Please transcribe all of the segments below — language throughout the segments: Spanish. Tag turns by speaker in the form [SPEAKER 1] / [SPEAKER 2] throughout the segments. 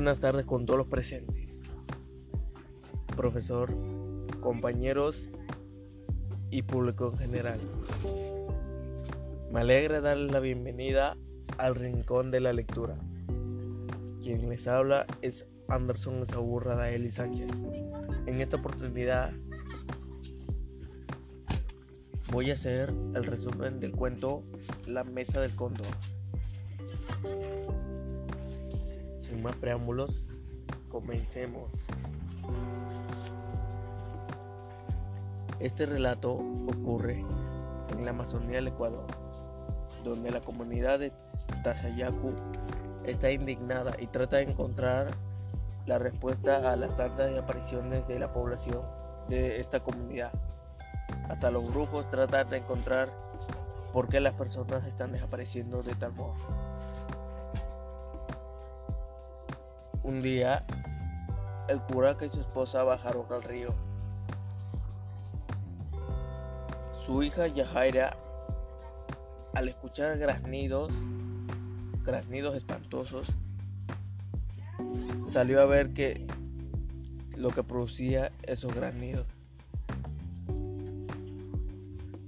[SPEAKER 1] buenas tardes con todos los presentes. Profesor, compañeros y público en general. Me alegra darles la bienvenida al Rincón de la Lectura. Quien les habla es Anderson Saburra Daeli Sánchez. En esta oportunidad voy a hacer el resumen del cuento La Mesa del Cóndor. Sin más preámbulos, comencemos. Este relato ocurre en la Amazonía del Ecuador, donde la comunidad de Tazayacu está indignada y trata de encontrar la respuesta a las tantas apariciones de la población de esta comunidad. Hasta los grupos tratan de encontrar por qué las personas están desapareciendo de tal modo. Un día, el curaca y su esposa bajaron al río. Su hija Yajaira, al escuchar graznidos, graznidos espantosos, salió a ver que lo que producía esos graznidos.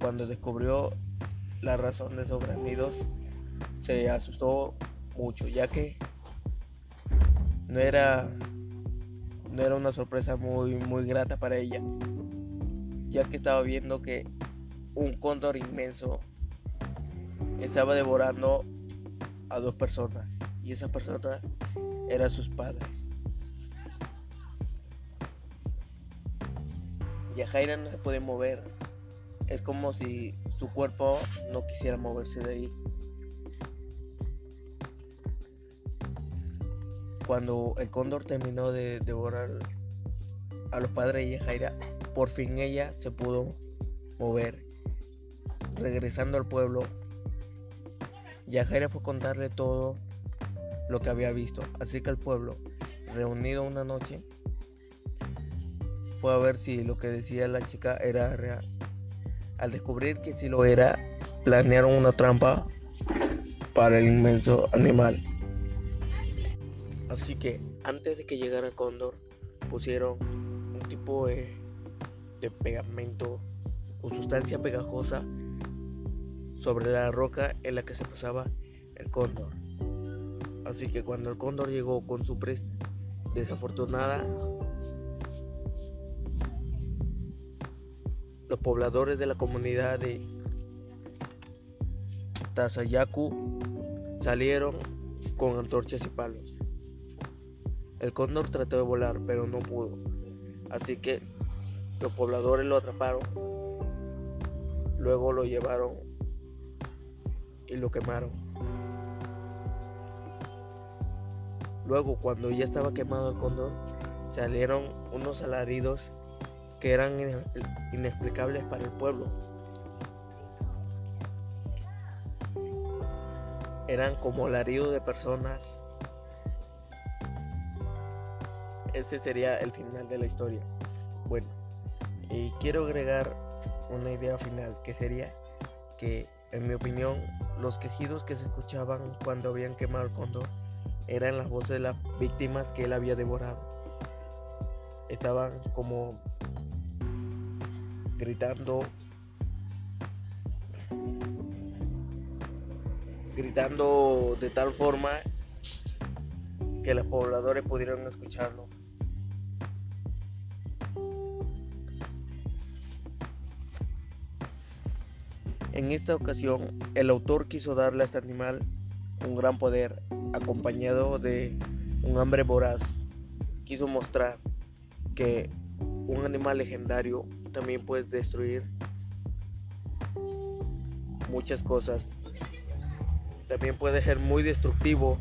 [SPEAKER 1] Cuando descubrió la razón de esos graznidos, se asustó mucho, ya que no era no era una sorpresa muy muy grata para ella ya que estaba viendo que un cóndor inmenso estaba devorando a dos personas y esa persona eran sus padres. Yajaira no se puede mover. Es como si su cuerpo no quisiera moverse de ahí Cuando el cóndor terminó de devorar a los padres de Jaira, por fin ella se pudo mover. Regresando al pueblo, Yajaira fue a contarle todo lo que había visto. Así que el pueblo, reunido una noche, fue a ver si lo que decía la chica era real. Al descubrir que sí lo era, planearon una trampa para el inmenso animal. Así que antes de que llegara el cóndor, pusieron un tipo de, pegamento o sustancia pegajosa sobre la roca en la que se posaba el cóndor. Así que cuando el cóndor llegó con su presa desafortunada, los pobladores de la comunidad de Tazayacu salieron con antorchas y palos. El cóndor trató de volar, pero no pudo. Así que los pobladores lo atraparon. Luego lo llevaron y lo quemaron. Luego, cuando ya estaba quemado el cóndor, salieron unos alaridos que eran inexplicables para el pueblo. Eran como alaridos de personas ese sería el final de la historia. Bueno, y quiero agregar una idea final que sería que, en mi opinión, los quejidos que se escuchaban cuando habían quemado el cóndor eran las voces de las víctimas que él había devorado. Estaban como gritando gritando de tal forma que los pobladores pudieron escucharlo. En esta ocasión, el autor quiso darle a este animal un gran poder, acompañado de un hambre voraz. Quiso mostrar que un animal legendario también puede destruir muchas cosas. También puede ser muy destructivo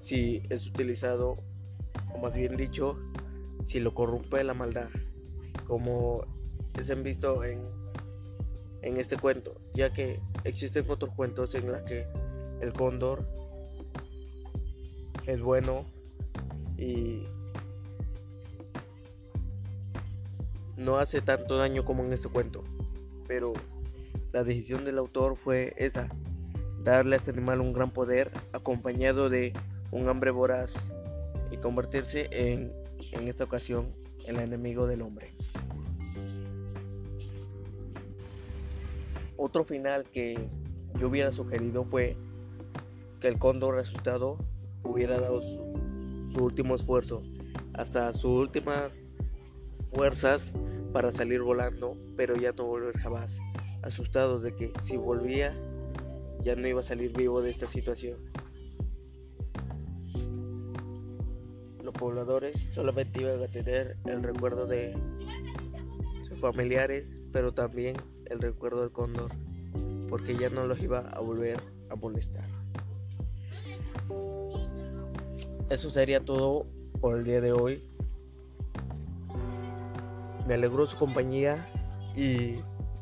[SPEAKER 1] si es utilizado, o más bien dicho, si lo corrompe la maldad, como es visto en en este cuento, ya que existen otros cuentos en los que el cóndor es bueno y no hace tanto daño como en este cuento. Pero la decisión del autor fue esa, darle a este animal un gran poder acompañado de un hambre voraz y convertirse en, en esta ocasión, el enemigo del hombre. Otro final que yo hubiera sugerido fue que el cóndor asustado hubiera dado su, último esfuerzo, hasta sus últimas fuerzas para salir volando, pero ya no volver jamás, asustados de que si volvía ya no iba a salir vivo de esta situación. Los pobladores solamente iban a tener el recuerdo de sus familiares, pero también el recuerdo del cóndor, porque ya no los iba a volver a molestar. Eso sería todo por el día de hoy. Me alegró su compañía y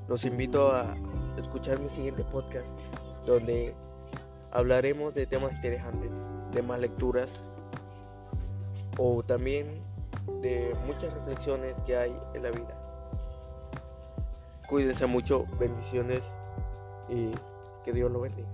[SPEAKER 1] los invito a escuchar mi siguiente podcast donde hablaremos de temas interesantes, de más lecturas o también de muchas reflexiones que hay en la vida. Cuídense mucho, bendiciones y que Dios lo bendiga.